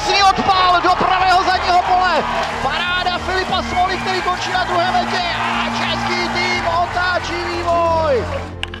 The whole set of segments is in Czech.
krásný odpál do pravého zadního pole. Paráda Filipa Smoli, který končí na druhé metě a český tým otáčí vývoj.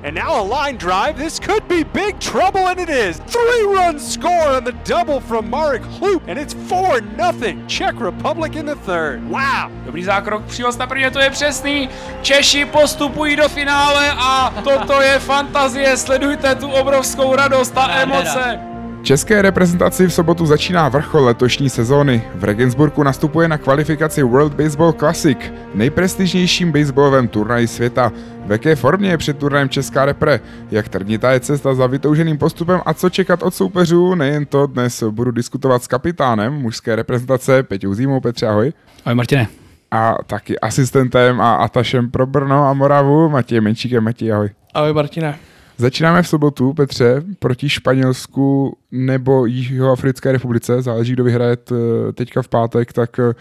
And now a line drive. This could be big trouble, and it is. Three run score on the double from Marek Hloop, and it's 4 nothing. Czech Republic in the third. Wow. Dobrý zákrok, příhoz na prvně, to je přesný. Češi postupují do finále a toto je fantazie. Sledujte tu obrovskou radost a emoce. České reprezentaci v sobotu začíná vrchol letošní sezóny. V Regensburgu nastupuje na kvalifikaci World Baseball Classic, nejprestižnějším baseballovém turnaji světa. V jaké formě je před turnajem Česká repre? Jak trnitá je cesta za vytouženým postupem a co čekat od soupeřů? Nejen to dnes budu diskutovat s kapitánem mužské reprezentace Peťou Zímou. Petře, ahoj. Ahoj Martine. A taky asistentem a atašem pro Brno a Moravu Matěj Menčíkem. Matěj, ahoj. Ahoj Martine. Začínáme v sobotu, Petře, proti Španělsku nebo Jihoafrické republice, záleží, kdo vyhraje teďka v pátek, tak eh,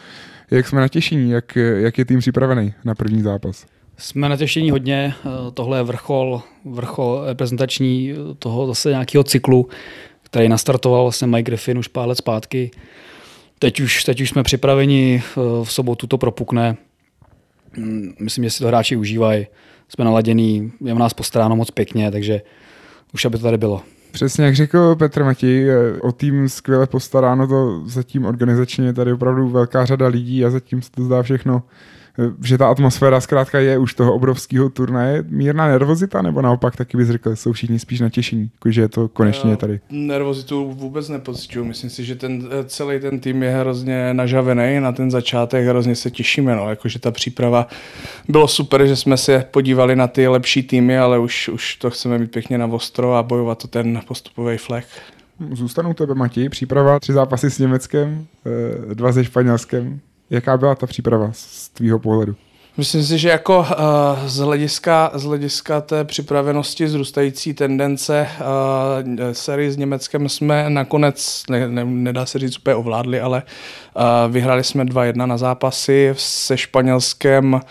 jak jsme natěšení, jak, jak je tým připravený na první zápas? Jsme natěšení hodně, eh, tohle je vrchol, vrchol reprezentační toho zase nějakého cyklu, který nastartoval vlastně Mike Griffin už pár let zpátky. Teď už, teď už jsme připraveni, eh, v sobotu to propukne. Mm, myslím, že si to hráči užívají jsme naladěný, je v nás postaráno moc pěkně, takže už aby to tady bylo. Přesně jak řekl Petr Matí, o tým skvěle postaráno, to zatím organizačně je tady opravdu velká řada lidí a zatím se to zdá všechno že ta atmosféra zkrátka je už toho obrovského turnaje. Mírná nervozita, nebo naopak taky bys řekl, jsou všichni spíš natěšení, jako že je to konečně tady? Nervozitu vůbec nepocituju. Myslím si, že ten, celý ten tým je hrozně nažavený na ten začátek, hrozně se těšíme. No. Jakože ta příprava bylo super, že jsme se podívali na ty lepší týmy, ale už, už to chceme mít pěkně na ostro a bojovat to ten postupový flek. Zůstanu tebe, Mati. Příprava, tři zápasy s Německem, eh, dva se Španělskem. Jaká byla ta příprava z tvýho pohledu? Myslím si, že jako uh, z, hlediska, z hlediska té připravenosti zrůstající tendence uh, sérii s Německem jsme nakonec, ne, ne, nedá se říct úplně ovládli, ale uh, vyhrali jsme 2-1 na zápasy se Španělskem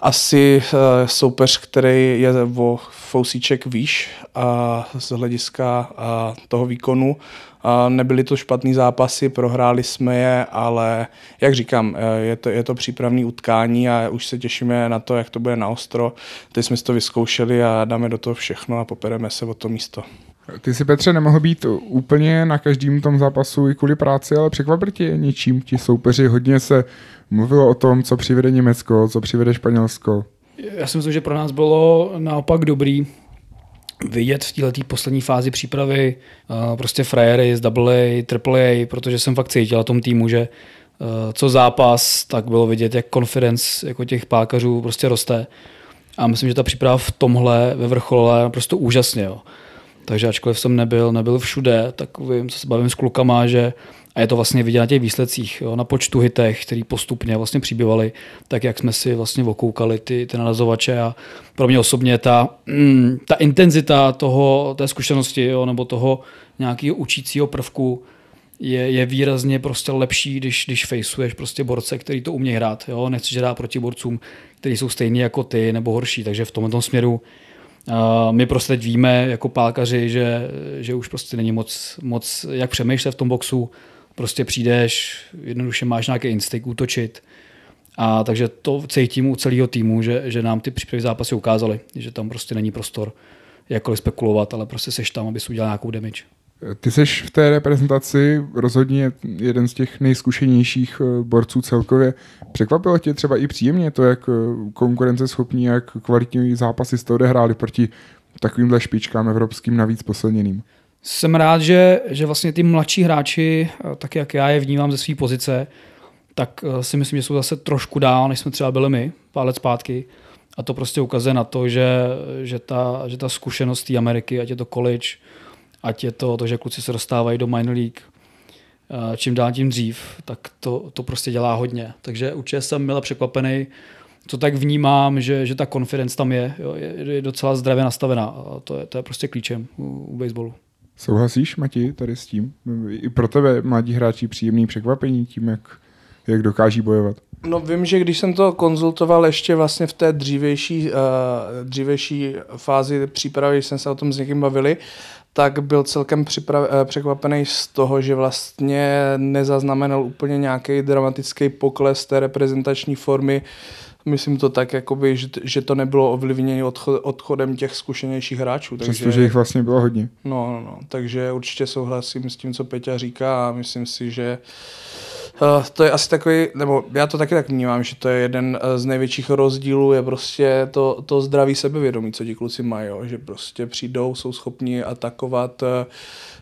asi uh, soupeř, který je o fousíček výš a z hlediska uh, toho výkonu Nebyly to špatný zápasy, prohráli jsme je, ale jak říkám, e, je to, je to přípravný utkání a už se těšíme na to, jak to bude na ostro. Teď jsme si to vyzkoušeli a dáme do toho všechno a popereme se o to místo. Ty si, Petře, nemohl být úplně na každém tom zápasu i kvůli práci, ale překvapil tě něčím ti soupeři. Hodně se mluvilo o tom, co přivede Německo, co přivede Španělsko. Já si myslím, že pro nás bylo naopak dobrý, vidět v této poslední fázi přípravy uh, prostě frajery z AA, AAA, protože jsem fakt cítil na tom týmu, že uh, co zápas, tak bylo vidět, jak confidence jako těch pákařů prostě roste. A myslím, že ta příprava v tomhle ve vrchole je prostě úžasně. Jo. Takže ačkoliv jsem nebyl, nebyl všude, tak vím, co se bavím s klukama, že je to vlastně vidět na těch výsledcích, jo, na počtu hitech, který postupně vlastně přibývaly, tak jak jsme si vlastně okoukali ty, ty narazovače a pro mě osobně ta, mm, ta intenzita toho, té zkušenosti jo, nebo toho nějakého učícího prvku je, je výrazně prostě lepší, když, když faceuješ prostě borce, který to umí hrát. Jo? Nechceš hrát proti borcům, kteří jsou stejní jako ty nebo horší, takže v tomto směru Uh, my prostě teď víme jako pálkaři, že, že už prostě není moc, moc jak přemýšlet v tom boxu, prostě přijdeš, jednoduše máš nějaký instinkt útočit. A takže to cítím u celého týmu, že, že nám ty přípravy zápasy ukázaly, že tam prostě není prostor jakkoliv spekulovat, ale prostě seš tam, abys udělal nějakou damage. Ty jsi v té reprezentaci rozhodně jeden z těch nejzkušenějších eh, borců celkově. Překvapilo tě třeba i příjemně to, jak eh, konkurenceschopní, jak kvalitní zápasy jste odehráli proti takovýmhle špičkám evropským navíc posilněným? Jsem rád, že, že vlastně ty mladší hráči, eh, tak jak já je vnímám ze své pozice, tak si myslím, že jsou zase trošku dál, než jsme třeba byli my, pár let zpátky. A to prostě ukazuje na to, že, že, ta, že ta zkušenost té Ameriky, ať je to college, ať je to to, že kluci se dostávají do minor league, eh, čím dál tím dřív, tak to, to prostě dělá hodně. Takže určitě jsem mile překvapený, to tak vnímám, že, že ta konfidence tam je, jo, je, je docela zdravě nastavená a to je, to je prostě klíčem u, u baseballu. Souhlasíš, Mati, tady s tím? I pro tebe mladí hráči příjemný překvapení tím, jak, jak dokáží bojovat? No vím, že když jsem to konzultoval ještě vlastně v té dřívější, uh, dřívější fázi přípravy, když jsme se o tom s někým bavili, tak byl celkem připrav, uh, překvapený z toho, že vlastně nezaznamenal úplně nějaký dramatický pokles té reprezentační formy. Myslím to tak, jakoby, že, že to nebylo ovlivněno odchod, odchodem těch zkušenějších hráčů. Takže, Přestože jich vlastně bylo hodně. No, no, no, takže určitě souhlasím s tím, co Peťa říká a myslím si, že Uh, to je asi takový, nebo já to taky tak vnímám, že to je jeden eh, z největších rozdílů, je prostě to, to zdraví sebevědomí, co ti kluci mají, jo? že prostě přijdou, jsou schopni atakovat eh,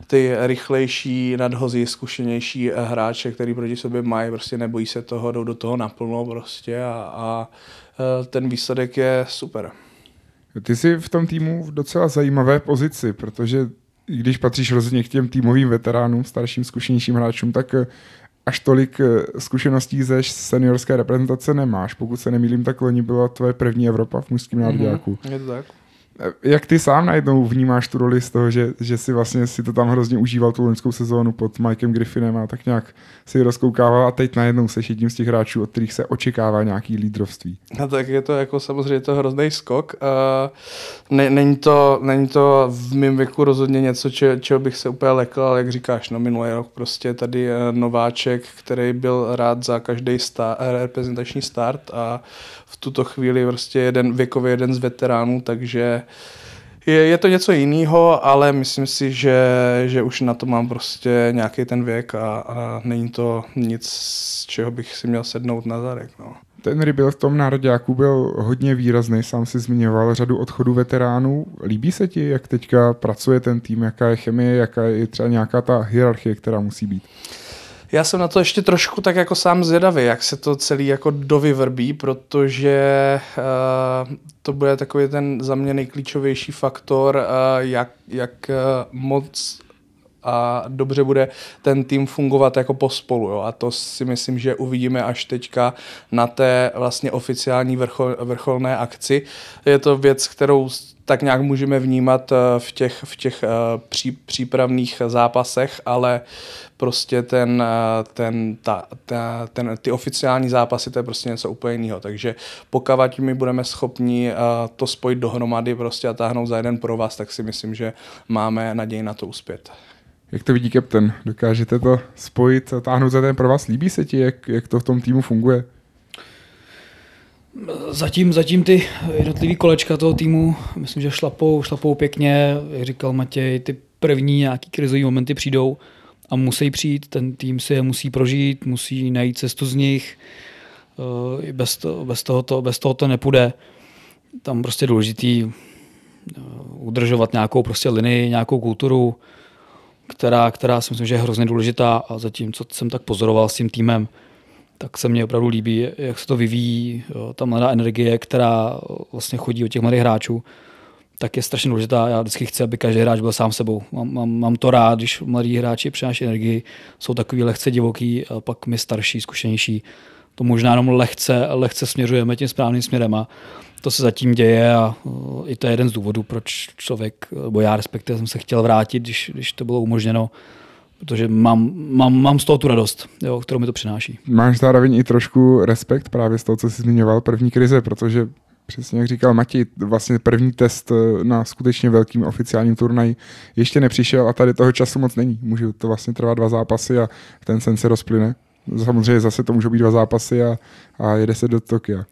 ty rychlejší, nadhozí, zkušenější hráče, který proti sobě mají, prostě nebojí se toho, jdou do toho naplno prostě a, a ten výsledek je super. Ty jsi v tom týmu v docela zajímavé pozici, protože i když patříš rozhodně k těm týmovým veteránům, starším, zkušenějším hráčům, tak až tolik eh, zkušeností ze seniorské reprezentace nemáš. Pokud se nemýlím, tak loni byla tvoje první Evropa v mužském národňáku. Mm-hmm, je to tak. Jak ty sám najednou vnímáš tu roli z toho, že, že si vlastně si to tam hrozně užíval tu loňskou sezónu pod Mikem Griffinem a tak nějak si rozkoukával a teď najednou seš jedním z těch hráčů, od kterých se očekává nějaký lídrovství. No tak je to jako samozřejmě to hrozný skok. Uh, ne, není, to, není to v mém věku rozhodně něco, če, čeho bych se úplně lekl, ale jak říkáš, no minulý rok prostě tady nováček, který byl rád za každý star, reprezentační start a v tuto chvíli prostě jeden věkově jeden z veteránů, takže je, je to něco jiného, ale myslím si, že, že už na to mám prostě nějaký ten věk a, a není to nic, z čeho bych si měl sednout na zadek. No. Ten rebuild v tom národňáku byl hodně výrazný, sám si zmiňoval řadu odchodů veteránů. Líbí se ti, jak teďka pracuje ten tým, jaká je chemie, jaká je třeba nějaká ta hierarchie, která musí být? Já jsem na to ještě trošku tak jako sám zvědavý, jak se to celý jako dovyvrbí, protože uh, to bude takový ten za mě nejklíčovější faktor, uh, jak, jak uh, moc a dobře bude ten tým fungovat jako pospolu. Jo? A to si myslím, že uvidíme až teďka na té vlastně oficiální vrchol, vrcholné akci. Je to věc, kterou tak nějak můžeme vnímat v těch, v těch pří, přípravných zápasech, ale prostě ten, eh, ten, ta, ta, ten, ty oficiální zápasy, to je prostě něco úplně jiného. Takže pokud my budeme schopni eh, to spojit dohromady prostě a táhnout za jeden pro vás, tak si myslím, že máme naději na to uspět. Jak to vidí kapten? Dokážete to spojit a táhnout za ten pro vás? Líbí se ti, jak, jak to v tom týmu funguje? Zatím, zatím ty jednotlivý kolečka toho týmu, myslím, že šlapou, šlapou pěkně, jak říkal Matěj, ty první nějaký krizové momenty přijdou a musí přijít, ten tým si je musí prožít, musí najít cestu z nich, eh, bez, to, bez, toho, to, bez toho to nepůjde. Tam prostě důležitý eh, udržovat nějakou prostě linii, nějakou kulturu, která, která si myslím, že je hrozně důležitá a zatím, co jsem tak pozoroval s tím týmem, tak se mně opravdu líbí, jak se to vyvíjí, ta mladá energie, která vlastně chodí od těch mladých hráčů tak je strašně důležitá. Já vždycky chci, aby každý hráč byl sám sebou. Mám, mám, mám to rád, když mladí hráči přináší energii, jsou takový lehce divoký, a pak my starší, zkušenější, to možná jenom lehce, lehce směřujeme tím správným směrem a to se zatím děje a i to je jeden z důvodů, proč člověk, nebo já respektive jsem se chtěl vrátit, když, když to bylo umožněno, protože mám, mám, mám z toho tu radost, jo, kterou mi to přináší. Máš zároveň i trošku respekt právě z toho, co jsi zmiňoval, první krize, protože Přesně jak říkal Matěj, vlastně první test eh, na skutečně velkým oficiálním turnaji ještě nepřišel a tady toho času moc není. Může to vlastně trvat dva zápasy a ten sen se rozplyne. Samozřejmě zase to můžou být dva zápasy a, a jede se do Tokia.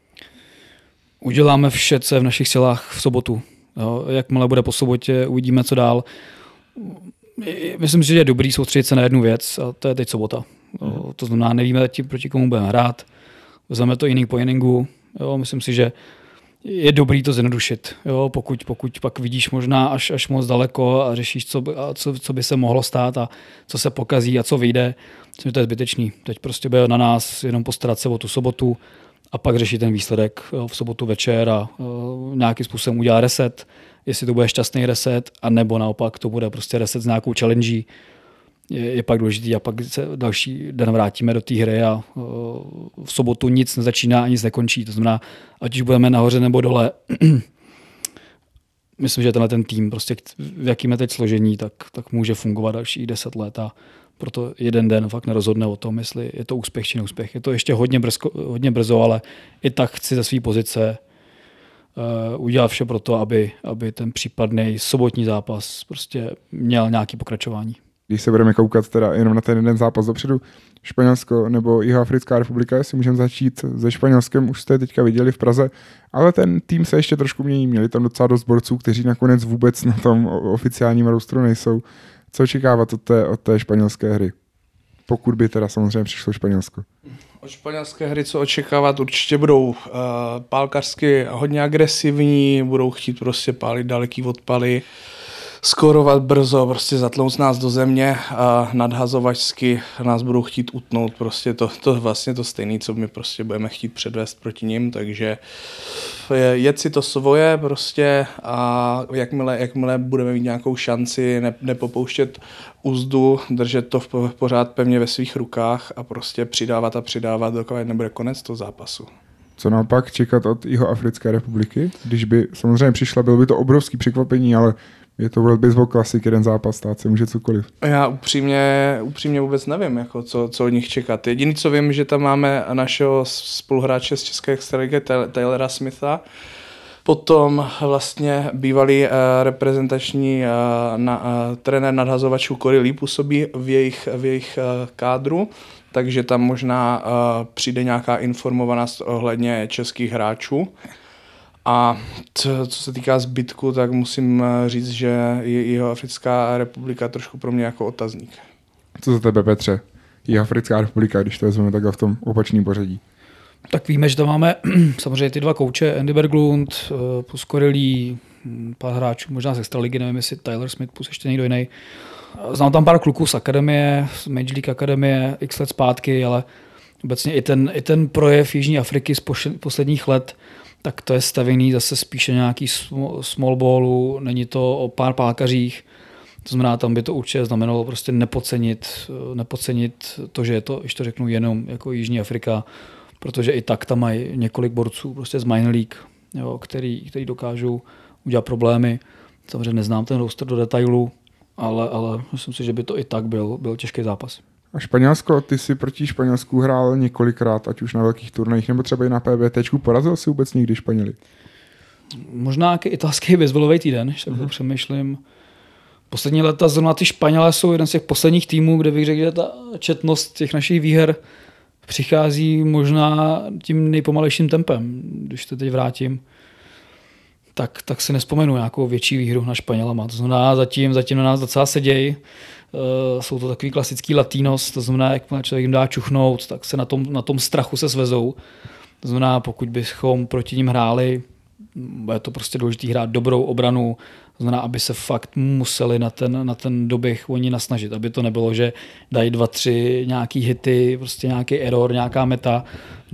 Uděláme vše, co je v našich silách v sobotu. Jo, jakmile bude po sobotě, uvidíme, co dál. Myslím si, že je dobrý soustředit se na jednu věc a to je teď sobota. Jo, to znamená, nevíme, proti komu budeme hrát. Vezmeme to jiný po inningu. Jo, myslím si, že je dobrý to zjednodušit. Jo? Pokud, pokud pak vidíš možná až, až moc daleko a řešíš, co, by, a co, co by se mohlo stát a co se pokazí a co vyjde, myslím, že to je zbytečný. Teď prostě bude na nás jenom postarat se o tu sobotu a pak řešit ten výsledek jo, v sobotu večer a uh, nějakým způsobem udělat reset, jestli to bude šťastný reset, a nebo naopak to bude prostě reset s nějakou challenge, je, je pak důležitý a pak se další den vrátíme do té hry a uh, v sobotu nic nezačíná a nic nekončí. To znamená, ať už budeme nahoře nebo dole, myslím, že tenhle ten tým, prostě v jakým je teď složení, tak, tak může fungovat další deset let a proto jeden den fakt nerozhodne o tom, jestli je to úspěch či neúspěch. Je to ještě hodně, brzko, hodně brzo, ale i tak chci ze své pozice uh, udělat vše pro to, aby, aby ten případný sobotní zápas prostě měl nějaký pokračování. Když se budeme koukat teda jenom na ten jeden zápas dopředu, Španělsko nebo Jihoafrická republika, jestli můžeme začít se Španělskem, už jste teďka viděli v Praze, ale ten tým se ještě trošku mění. Měli tam docela dost borců, kteří nakonec vůbec na tom oficiálním roustru nejsou. Co očekávat od té, od té španělské hry? Pokud by teda samozřejmě přišlo Španělsko. Od španělské hry, co očekávat, určitě budou uh, pálkařsky hodně agresivní, budou chtít prostě pálit daleký odpaly. Uh, skorovat brzo, prostě zatlouc nás do země a nadhazovačsky nás budou chtít utnout. Prostě to, to vlastně to stejné, co my prostě budeme chtít předvést proti ním, takže jet si to svoje prostě a jakmile, jakmile budeme mít nějakou šanci ne, nepopouštět úzdu, držet to v, pořád pevně ve svých rukách a prostě přidávat a přidávat, dokud nebude konec toho zápasu. Co naopak čekat od Jihoafrické republiky? Když by samozřejmě přišla, bylo by to obrovský překvapení, ale je to World Baseball Classic, jeden zápas, stát se může cokoliv. Já upřímně, upřímně vůbec nevím, jako co, co od nich čekat. Jediný, co vím, že tam máme našeho spoluhráče z České extraligy, Taylora Smitha, Potom vlastně bývalý uh, reprezentační uh, na, uh, trenér nadhazovačů Cory Lee působí v jejich, v jejich uh, kádru, takže tam možná uh, přijde nějaká informovanost ohledně českých hráčů. A co, co se týká zbytku, tak musím eh, říct, že je jeho Africká republika trošku pro mě jako otazník. Co za tebe, Petře? Je Africká republika, když to vezmeme takhle v tom opačném pořadí. Tak víme, že tam máme samozřejmě ty dva kouče, Andy Berglund, eh, plus Korelí, hm, pár hráčů, možná z extraligy, nevím jestli Tyler Smith plus ještě někdo jiný. Znám tam pár kluků z akademie, z Major League akademie, x let zpátky, ale obecně i ten, i ten projev Jižní Afriky z posledních let tak to je stavěný zase spíše nějaký small ballu, není to o pár pálkařích, to znamená, tam by to určitě znamenalo prostě nepocenit, nepocenit to, že je to, když to řeknu, jenom jako Jižní Afrika, protože i tak tam mají několik borců prostě z minor league, jo, který, který dokážou udělat problémy. Samozřejmě neznám ten roster do detailu, ale, ale myslím si, že by to i tak byl, byl těžký zápas. A Španělsko, ty si proti Španělsku hrál několikrát, ať už na velkých turnajích, nebo třeba i na PBT. Porazil si vůbec někdy Španěli? Možná nějaký italský bezvolový týden, když uh-huh. přemýšlím. Poslední leta zrovna ty Španělé jsou jeden z těch posledních týmů, kde bych řekl, že ta četnost těch našich výher přichází možná tím nejpomalejším tempem, když to teď vrátím. Tak, tak si nespomenu nějakou větší výhru na Španělama. To znamená, zatím, zatím na nás docela sedějí. Uh, jsou to takový klasický latinos, to znamená, jak člověk jim dá čuchnout, tak se na tom, na tom strachu se svezou. To znamená, pokud bychom proti ním hráli, bude to prostě důležité hrát dobrou obranu, to znamená, aby se fakt museli na ten, na ten doběh oni nasnažit, aby to nebylo, že dají dva, tři nějaký hity, prostě nějaký error, nějaká meta,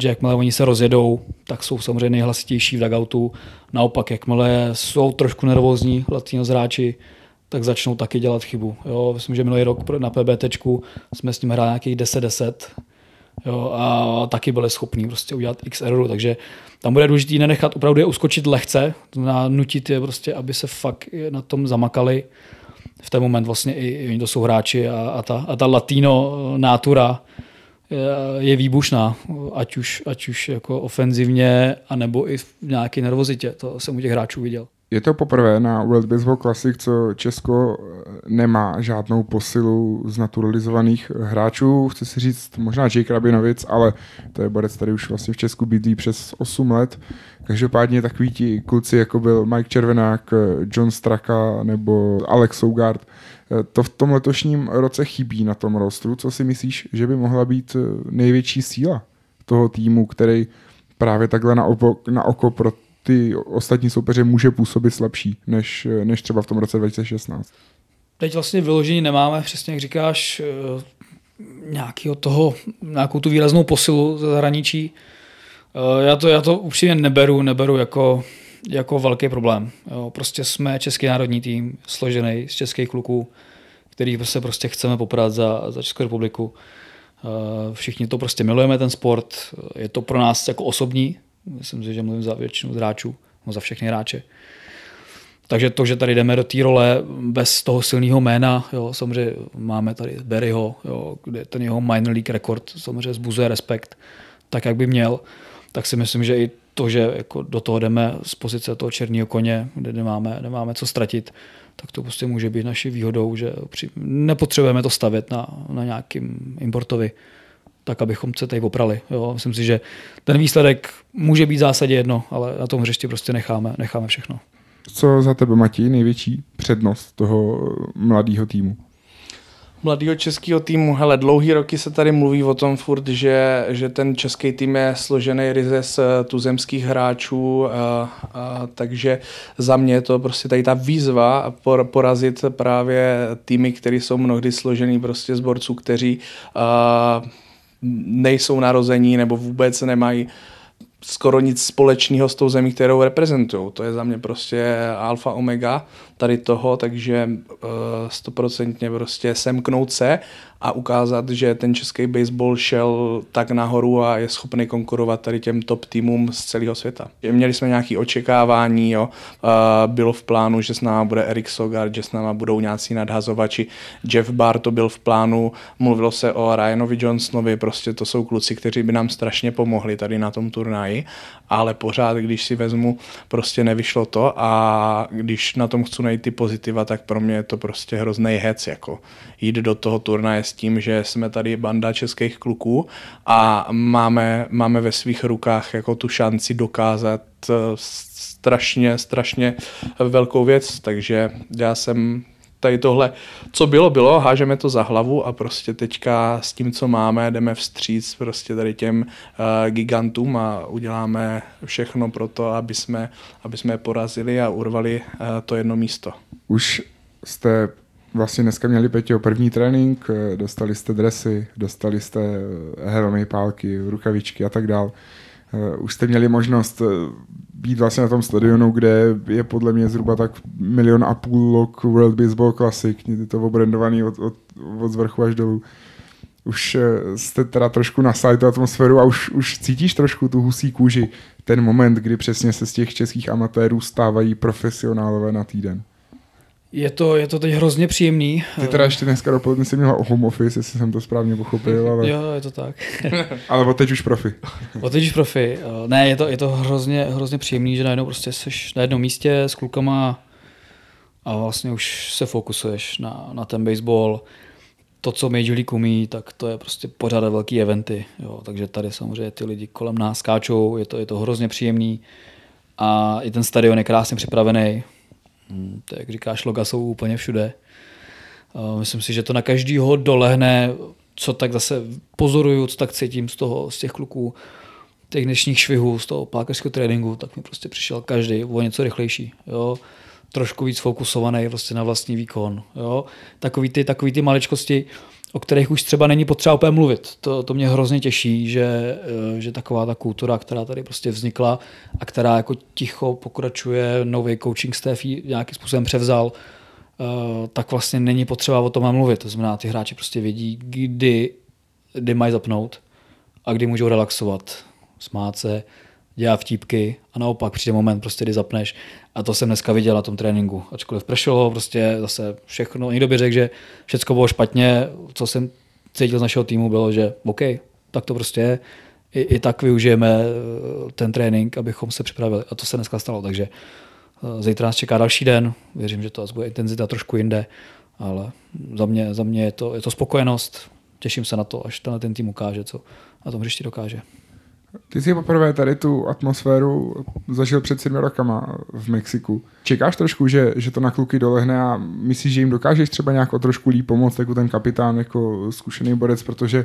že jakmile oni se rozjedou, tak jsou samozřejmě nejhlasitější v dugoutu. Naopak, jakmile jsou trošku nervózní latino zráči, tak začnou taky dělat chybu. Jo, myslím, že minulý rok na PBT jsme s ním hráli nějakých 10-10 jo, a taky byli schopní prostě udělat x errorů, takže tam bude důležité nenechat opravdu je uskočit lehce, nutit je prostě, aby se fakt na tom zamakali. V ten moment vlastně i, i oni to jsou hráči a, a, ta, a ta latino nátura je, je výbušná, ať už, ať už jako ofenzivně, anebo i v nějaké nervozitě. To jsem u těch hráčů viděl. Je to poprvé na World Baseball Classic, co Česko eh, nemá žádnou posilu z naturalizovaných hráčů. Chci si říct možná Jake Rabinovic, ale to je borec, tady už vlastně v Česku bydlí přes 8 let. Každopádně takový ti kluci, jako byl Mike Červenák, John Straka nebo Alex Sougard, eh, to v tom letošním roce chybí na tom rostru. Co si myslíš, že by mohla být eh, největší síla toho týmu, který právě takhle na, oko, na oko pro ty ostatní soupeře může působit slabší, než, než třeba v tom roce 2016. Teď vlastně vyložení nemáme, přesně jak říkáš, eh, nějakého toho, nějakou tu výraznou posilu ze zahraničí. Eh, já to, já to upřímně neberu, neberu jako, jako velký problém. Jo, prostě jsme český národní tým, složený z českých kluků, který se prostě chceme poprat za, za Českou republiku. Eh, všichni to prostě milujeme, ten sport. Je to pro nás jako osobní, Myslím si, že mluvím za většinu hráčů, no za všechny hráče. takže to, že tady jdeme do té role bez toho silného jména, jo, samozřejmě máme tady Berryho, jo, kde ten jeho minor league rekord samozřejmě zbuzuje respekt, tak jak by měl, tak si myslím, že i to, že jako do toho jdeme z pozice toho černého koně, kde nemáme, nemáme co ztratit, tak to prostě může být naší výhodou, že nepotřebujeme to stavět na, na nějakým importovi, tak abychom se tady oprali. Jo. Myslím si, že ten výsledek může být v zásadě jedno, ale na tom hřišti prostě necháme, necháme všechno. Co za tebe, Matěj, největší přednost toho mladého týmu? mladého českého týmu. Hele, dlouhý roky se tady mluví o tom furt, že, že ten český tým je složený ryze z eh, tuzemských hráčů, a, a, takže za mě je to prostě tady ta výzva por, porazit právě týmy, které jsou mnohdy složený prostě z borců, kteří a, nejsou narození nebo vůbec nemají skoro nic společného s tou zemí, kterou reprezentují. To je za mě prostě alfa omega tady toho, takže eh, stoprocentně prostě semknout se a ukázat, že ten český baseball šel tak nahoru a je schopný konkurovat tady těm top týmům z celého světa. Měli jsme nějaké očekávání, jo. bylo v plánu, že s náma bude Erik Sogar, že s náma budou nějací nadhazovači. Jeff Barr to byl v plánu, mluvilo se o Ryanovi Johnsonovi, prostě to jsou kluci, kteří by nám strašně pomohli tady na tom turnaji, ale pořád, když si vezmu, prostě nevyšlo to a když na tom chci najít ty pozitiva, tak pro mě je to prostě hrozný hec, jako jít do toho turnaje s tím, že jsme tady banda českých kluků a máme, máme ve svých rukách jako tu šanci dokázat eh, strašně, strašně velkou věc, takže já jsem tady tohle, co bylo, bylo, hážeme to za hlavu a prostě teďka s tím, co máme, jdeme vstříc prostě tady těm uh, gigantům a uděláme všechno pro to, aby jsme, aby jsme porazili a urvali uh, to jedno místo. Už jste vlastně dneska měli Peťo první trénink, eh, dostali jste dresy, dostali jste helmy, pálky, rukavičky a tak dál. Už jste měli možnost být vlastně na tom stadionu, kde je podle mě zhruba tak milion a půl lok World Baseball Classic, je to obrandovaný od, od, od zvrchu až dolů. Už eh, jste teda trošku nasáli tu atmosféru a už, už cítíš trošku tu husí kůži, ten moment, kdy přesně se z těch českých amatérů stávají profesionálové na týden. Je to, je to teď hrozně příjemný. Ty teda ještě dneska dopoledne jsi měla home office, jestli jsem to správně pochopil. Ale... Jo, je to tak. ale od teď už profi. od teď už profi. Ne, je to, je to hrozně, hrozně příjemný, že najednou prostě jsi na jednom místě s klukama a vlastně už se fokusuješ na, na ten baseball. To, co Major League umí, tak to je prostě pořádat velký eventy. Jo. Takže tady samozřejmě ty lidi kolem nás skáčou, je to, je to hrozně příjemný. A i ten stadion je krásně připravený to, jak říkáš, loga jsou úplně všude. Myslím si, že to na každýho dolehne, co tak zase pozoruju, co tak cítím z toho, z těch kluků, těch dnešních švihů, z toho pákařského tréninku, tak mi prostě přišel každý o něco rychlejší. Jo? Trošku víc fokusovaný prostě na vlastní výkon. Jo? Takový, ty, takový ty maličkosti, o kterých už třeba není potřeba úplně mluvit. To, to mě hrozně těší, že, eh, že taková ta kultura, která tady prostě vznikla a která jako ticho pokračuje, nový coaching staff nějakým způsobem převzal, eh, tak vlastně není potřeba o tom mluvit. To znamená, ty hráči prostě vědí, kdy, kdy mají zapnout a kdy můžou relaxovat, smát se, dělat vtípky a naopak přijde moment, prostě, kdy zapneš. A to jsem dneska viděl na tom tréninku. Ačkoliv pršelo, prostě zase všechno. Někdo by řekl, že všechno bylo špatně. Co jsem cítil z našeho týmu bylo, že OK, tak to prostě je. I, i tak využijeme eh, ten trénink, abychom se připravili. A to se dneska stalo, takže eh, zítra nás čeká další den. Věřím, že to bude intenzita trošku jinde, ale za mě, za mě je, to, je to spokojenost. Těším se na to, až tenhle ten tým ukáže, co na tom hřišti dokáže. Ty jsi poprvé tady tu atmosféru zažil před sedmi rokama v Mexiku. Čekáš trošku, že, že to na kluky dolehne a myslíš, že jim dokážeš třeba nějak o trošku líp pomoct jako ten kapitán, jako zkušený borec, protože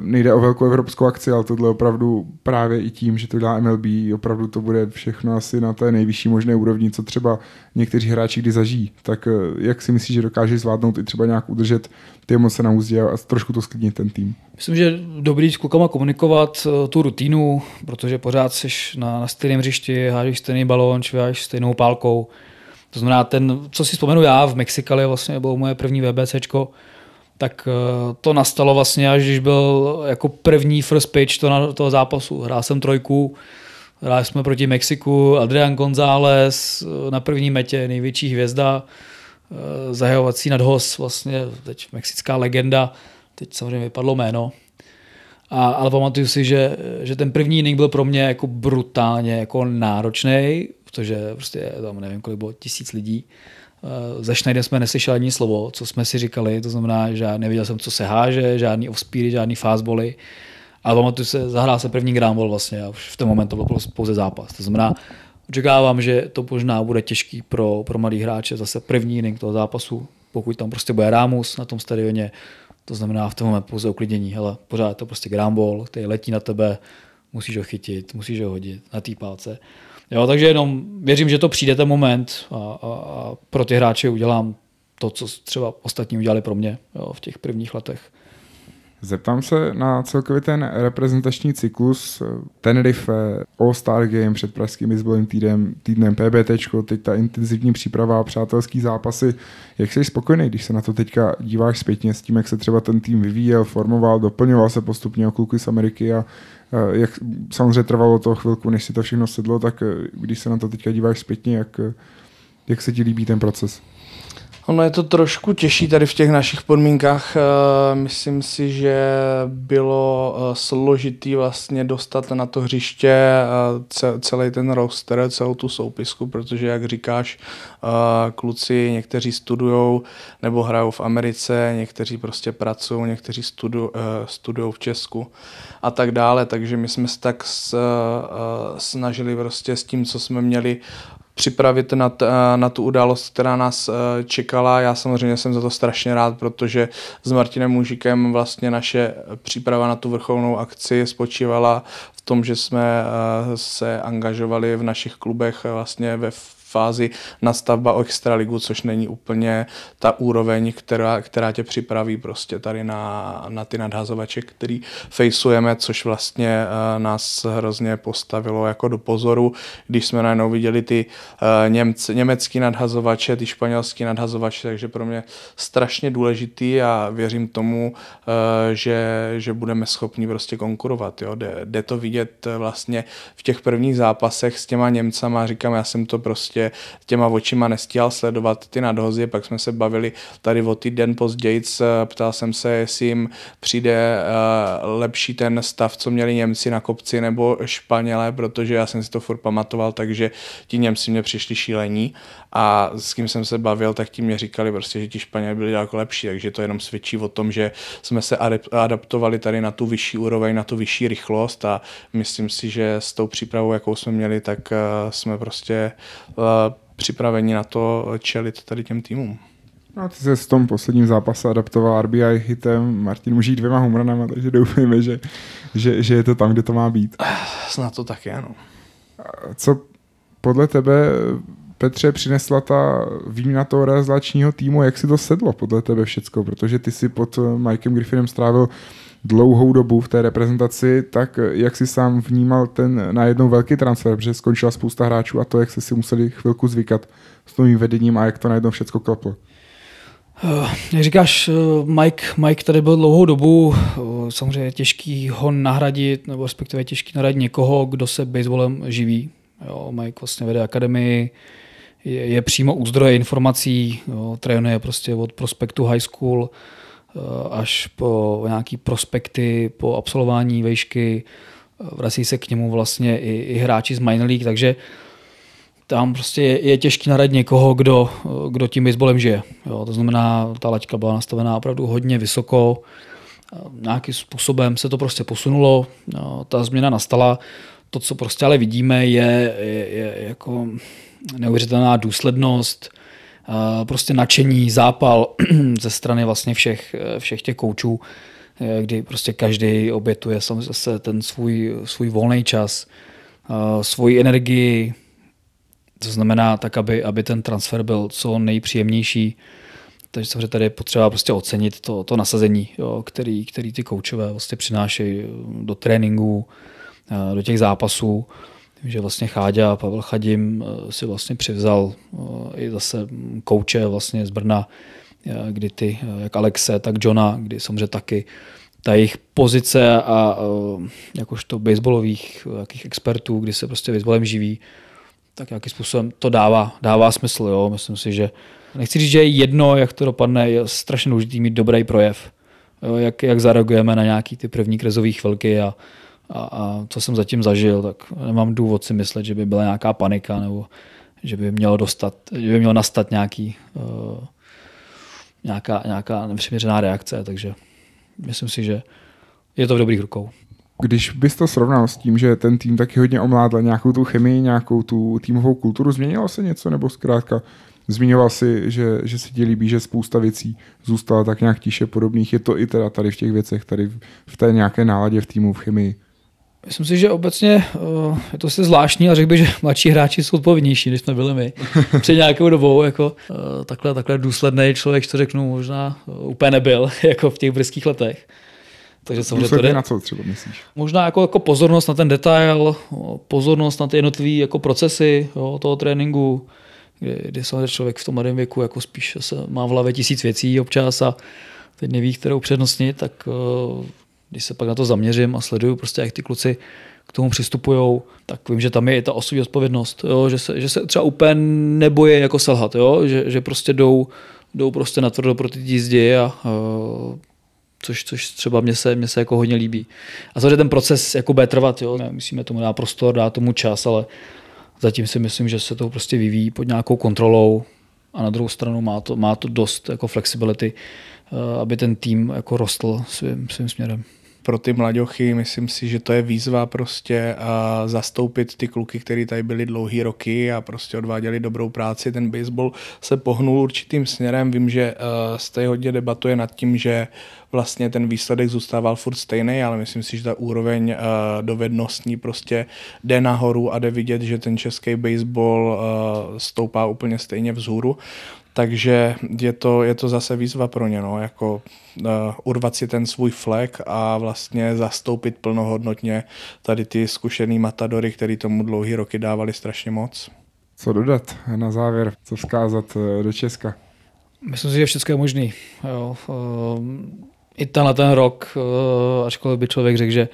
nejde o velkou evropskou akci, ale tohle opravdu právě i tím, že to dělá MLB, opravdu to bude všechno asi na té nejvyšší možné úrovni, co třeba někteří hráči kdy zažijí. Tak eh, jak si myslíš, že dokážeš zvládnout i třeba nějak udržet ty emoce na úzdě a trošku to sklidnit ten tým? Myslím, že dobrý s klukama komunikovat eh, tu rutinu, protože pořád jsi na, na stejném hřišti, hážeš stejný balón, čvíháš stejnou pálkou. To znamená, ten, co si vzpomenu já v Mexikali, vlastně bylo moje první VBCčko, tak eh, to nastalo vlastně až když byl jako první first pitch to na, toho zápasu. Hrál jsem trojku, Hráli jsme proti Mexiku, Adrian González na první metě, největší hvězda, zahajovací nadhoz, vlastně teď mexická legenda, teď samozřejmě vypadlo jméno, a, ale pamatuju si, že, že ten první inning byl pro mě jako brutálně jako náročný, protože prostě tam nevím, kolik bylo tisíc lidí. Eh, ze Schneidem jsme neslyšeli ani slovo, co jsme si říkali, to znamená, že neviděl jsem, co se háže, žádný offspeedy, žádný fastbally. Ale pamatuju se, zahrál se první ball vlastně a už v ten moment to byl pouze zápas. To znamená, očekávám, že to možná bude těžký pro, pro mladý hráče, zase první inning toho zápasu, pokud tam prostě bude Rámus na tom stadioně, to znamená v tom moment pouze uklidnění. Hele, pořád je to prostě grambol, který letí na tebe, musíš ho chytit, musíš ho hodit na té pálce. Jo, takže jenom věřím, že to přijde ten moment a, a, a pro ty hráče udělám to, co třeba ostatní udělali pro mě jo, v těch prvních letech. Zeptám se na celkově ten reprezentační cyklus. Tenerife, All-Star Game před pražským baseballovým týdnem, týdnem PBT, teď ta intenzivní příprava, přátelský zápasy. Jak jsi spokojený, když se na to teďka díváš zpětně s tím, jak se třeba ten tým vyvíjel, formoval, doplňoval se postupně o kluky z Ameriky a jak samozřejmě trvalo to chvilku, než si to všechno sedlo, tak když se na to teďka díváš zpětně, jak, jak se ti líbí ten proces? Ono je to trošku těžší tady v těch našich podmínkách. Eh, myslím si, že bylo eh, složitý vlastně dostat na to hřiště eh, celý ten roster, celou tu soupisku, protože jak říkáš, kluci někteří studují nebo hrajou v Americe, někteří prostě pracují, někteří studují v Česku a tak dále, takže my jsme se tak snažili prostě s tím, co jsme měli připravit na, t, na tu událost, která nás eh, čekala. Já samozřejmě jsem za to strašně rád, protože s Martinem Mužikem vlastně naše příprava na tu vrcholnou akci spočívala v tom, že jsme eh, se angažovali v našich klubech vlastně ve fázi nastavba o extraligu, což není úplně ta úroveň, která, která tě připraví prostě tady na, na ty nadhazovače, který fejsujeme, což vlastně uh, nás hrozně postavilo jako do pozoru, když jsme najednou viděli ty uh, Němc, německý nadhazovače, ty španělský nadhazovače, takže pro mě strašně důležitý a věřím tomu, uh, že, že budeme schopni prostě konkurovat. Jo. Jde, jde to vidět vlastně v těch prvních zápasech s těma Němcama, říkám, já jsem to prostě prostě těma očima nestíhal sledovat ty nadhozy, pak jsme se bavili tady o týden později, ptal jsem se, jestli jim přijde eh, lepší ten stav, co měli Němci na kopci nebo Španělé, protože já jsem si to furt pamatoval, takže ti Němci mě přišli šílení a s kým jsem se bavil, tak ti mě říkali prostě, že ti Španělé byli daleko lepší, takže to jenom svědčí o tom, že jsme se adaptovali tady na tu vyšší úroveň, na tu vyšší rychlost a myslím si, že s tou přípravou, jakou jsme měli, tak eh, jsme prostě připraveni na to čelit tady těm týmům. No, ty se v tom posledním zápase adaptoval RBI hitem, Martin může jít dvěma humranama, takže doufujeme, že, že, že je to tam, kde to má být. Snad to taky, ano. Co podle tebe, Petře, přinesla ta výměna toho realizačního týmu, jak si to sedlo podle tebe všecko, protože ty si pod Mikem Griffinem strávil dlouhou dobu v té reprezentaci, tak jak si sám vnímal ten najednou velký transfer, protože skončila spousta hráčů a to, jak se si museli chvilku zvykat s novým vedením a jak to najednou všechno klaplo? Eh, jak říkáš, eh, Mike, Mike tady byl dlouhou dobu, eh, samozřejmě je těžký ho nahradit, nebo respektive těžký nahradit někoho, kdo se baseballem živí. Jo, Mike vlastně vede akademii, je, je přímo u zdroje informací, jo, trénuje prostě od prospektu high school, až po nějaký prospekty, po absolvování vejšky, eh, vrací se k němu vlastně i, i hráči z minor league, takže tam prostě je, je těžký naradit někoho, kdo, eh, kdo tím baseballem žije. Jo, to znamená, ta laťka byla nastavená opravdu hodně vysoko, nějakým způsobem se to prostě posunulo, jo, ta změna nastala. To, co prostě ale vidíme, je, je, je jako neuvěřitelná důslednost, prostě nadšení, zápal ze strany vlastně všech, všech těch koučů, eh, kdy prostě každý obětuje zase ten svůj, svůj volný čas, eh, svoji energii, to znamená tak, aby, aby ten transfer byl co nejpříjemnější. Takže samozřejmě tady je potřeba prostě ocenit to, to nasazení, jo, který, který ty koučové vlastně přinášejí do tréninku, eh, do těch zápasů že vlastně Cháďa a Pavel Chadim eh, si vlastně přivzal eh, i zase kouče vlastně z Brna, eh, kdy ty, jak Alexe, tak Johna, kdy samozřejmě taky ta jejich pozice a jakožto baseballových jakých expertů, kdy se prostě baseballem živí, tak jakým způsobem to dává, dává smysl. Jo? Myslím si, že nechci říct, že je jedno, jak to dopadne, je strašně důležitý mít dobrý projev. Jo? Jak, jak zareagujeme na nějaký ty první krizové chvilky a, a, a co jsem zatím zažil, tak nemám důvod si myslet, že by byla nějaká panika nebo že by mělo dostat, že by mělo nastat nějaký, uh, nějaká, nějaká nepřiměřená reakce, takže myslím si, že je to v dobrých rukou. Když bys to srovnal s tím, že ten tým taky hodně omládl nějakou tu chemii, nějakou tu týmovou kulturu, změnilo se něco nebo zkrátka zmiňoval si, že, že se ti líbí, že spousta věcí zůstala tak nějak tiše podobných. Je to i teda tady v těch věcech, tady v té nějaké náladě v týmu, v chemii? Myslím si, že obecně uh, je to se zvláštní a řekl bych, že mladší hráči jsou odpovědnější, než jsme byli my. Před nějakou dobou jako, uh, takhle, takhle důsledný člověk, to řeknu, možná uh, úplně nebyl jako v těch brzkých letech. Takže samozřejmě to jde, na co třeba myslíš? Možná jako, jako pozornost na ten detail, pozornost na ty jednotlivé jako procesy jo, toho tréninku, kdy, kdy samozřejmě člověk v tom mladém věku jako spíš se má v hlavě tisíc věcí občas a teď neví, kterou přednostnit, tak když se pak na to zaměřím a sleduju prostě, jak ty kluci k tomu přistupují, tak vím, že tam je i ta osobní odpovědnost, jo? Že, se, že se třeba úplně neboje jako selhat, jo? Že, že prostě jdou, jdou prostě natvrdo pro ty jízdy a uh, což, což třeba mě se, mě se jako hodně líbí. A samozřejmě ten proces jako bude trvat, jo? musíme tomu dát prostor, dát tomu čas, ale zatím si myslím, že se to prostě vyvíjí pod nějakou kontrolou a na druhou stranu má to, má to dost jako flexibility, uh, aby ten tým jako rostl svým, svým směrem pro ty mladěchy, myslím si, že to je výzva prostě uh, zastoupit ty kluky, kteří tady byli dlouhý roky a prostě odváděli dobrou práci. Ten baseball se pohnul určitým směrem. Vím, že uh, z hodně debatuje nad tím, že vlastně ten výsledek zůstával furt stejný, ale myslím si, že ta úroveň uh, dovednostní prostě jde nahoru a jde vidět, že ten český baseball uh, stoupá úplně stejně vzhůru. Takže je to, je to zase výzva pro ně, no, jako uh, urvat si ten svůj flek a vlastně zastoupit plnohodnotně tady ty zkušený matadory, který tomu dlouhý roky dávali strašně moc. Co dodat na závěr, co vzkázat uh, do Česka? Myslím si, že všechno je možný. Jo. Uh, I tenhle ten rok, ačkoliv by člověk řekl, že,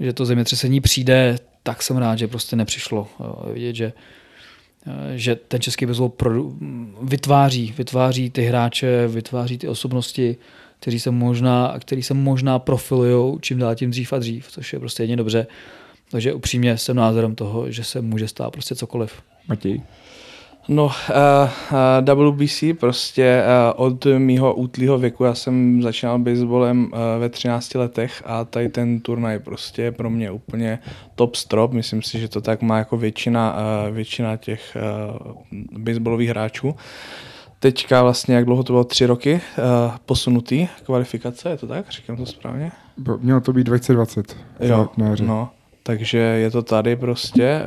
že to zemětřesení přijde, tak jsem rád, že prostě nepřišlo. Vidět, že že ten český baseball vytváří, vytváří ty hráče, vytváří ty osobnosti, kteří se možná, který se možná profilují čím dál tím dřív a dřív, což je prostě jedně dobře. Takže upřímně jsem názorem toho, že se může stát prostě cokoliv. Matěj? No, uh, uh, WBC prostě uh, od mýho útlýho věku, já jsem začínal baseballem uh, ve 13 letech a tady ten turnaj prostě je pro mě úplně top strop. Myslím si, že to tak má jako většina, uh, většina těch uh, baseballových hráčů. Teďka vlastně, jak dlouho to bylo, tři roky uh, posunutý kvalifikace, je to tak? Říkám to správně? Mělo to být 2020. Jo, no, takže je to tady prostě.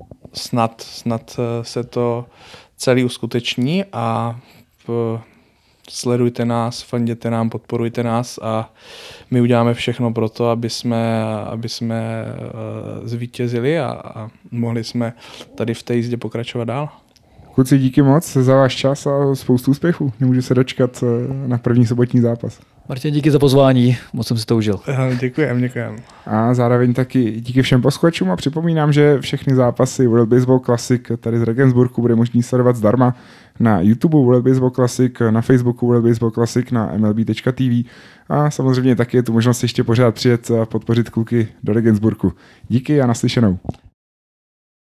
Uh, snad, snad eh, se to celý uskuteční a v, sledujte nás, fanděte nám, podporujte nás a my uděláme všechno pro to, aby jsme, aby jsme uh, zvítězili a, a mohli jsme tady v té jízdě pokračovat dál. Kluci, díky moc za váš čas a spoustu úspěchů. Nemůžu se dočkat eh, na první sobotní zápas. Martin, díky za pozvání, moc jsem si to užil. Děkujem, děkujem. A zároveň taky díky všem posluchačům a připomínám, že všechny zápasy World Baseball Classic tady z Regensburgu bude možný sledovat zdarma na YouTube World Baseball Classic, na Facebooku World Baseball Classic, na mlb.tv a samozřejmě taky je tu možnost ještě pořád přijet a podpořit kluky do Regensburgu. Díky a naslyšenou.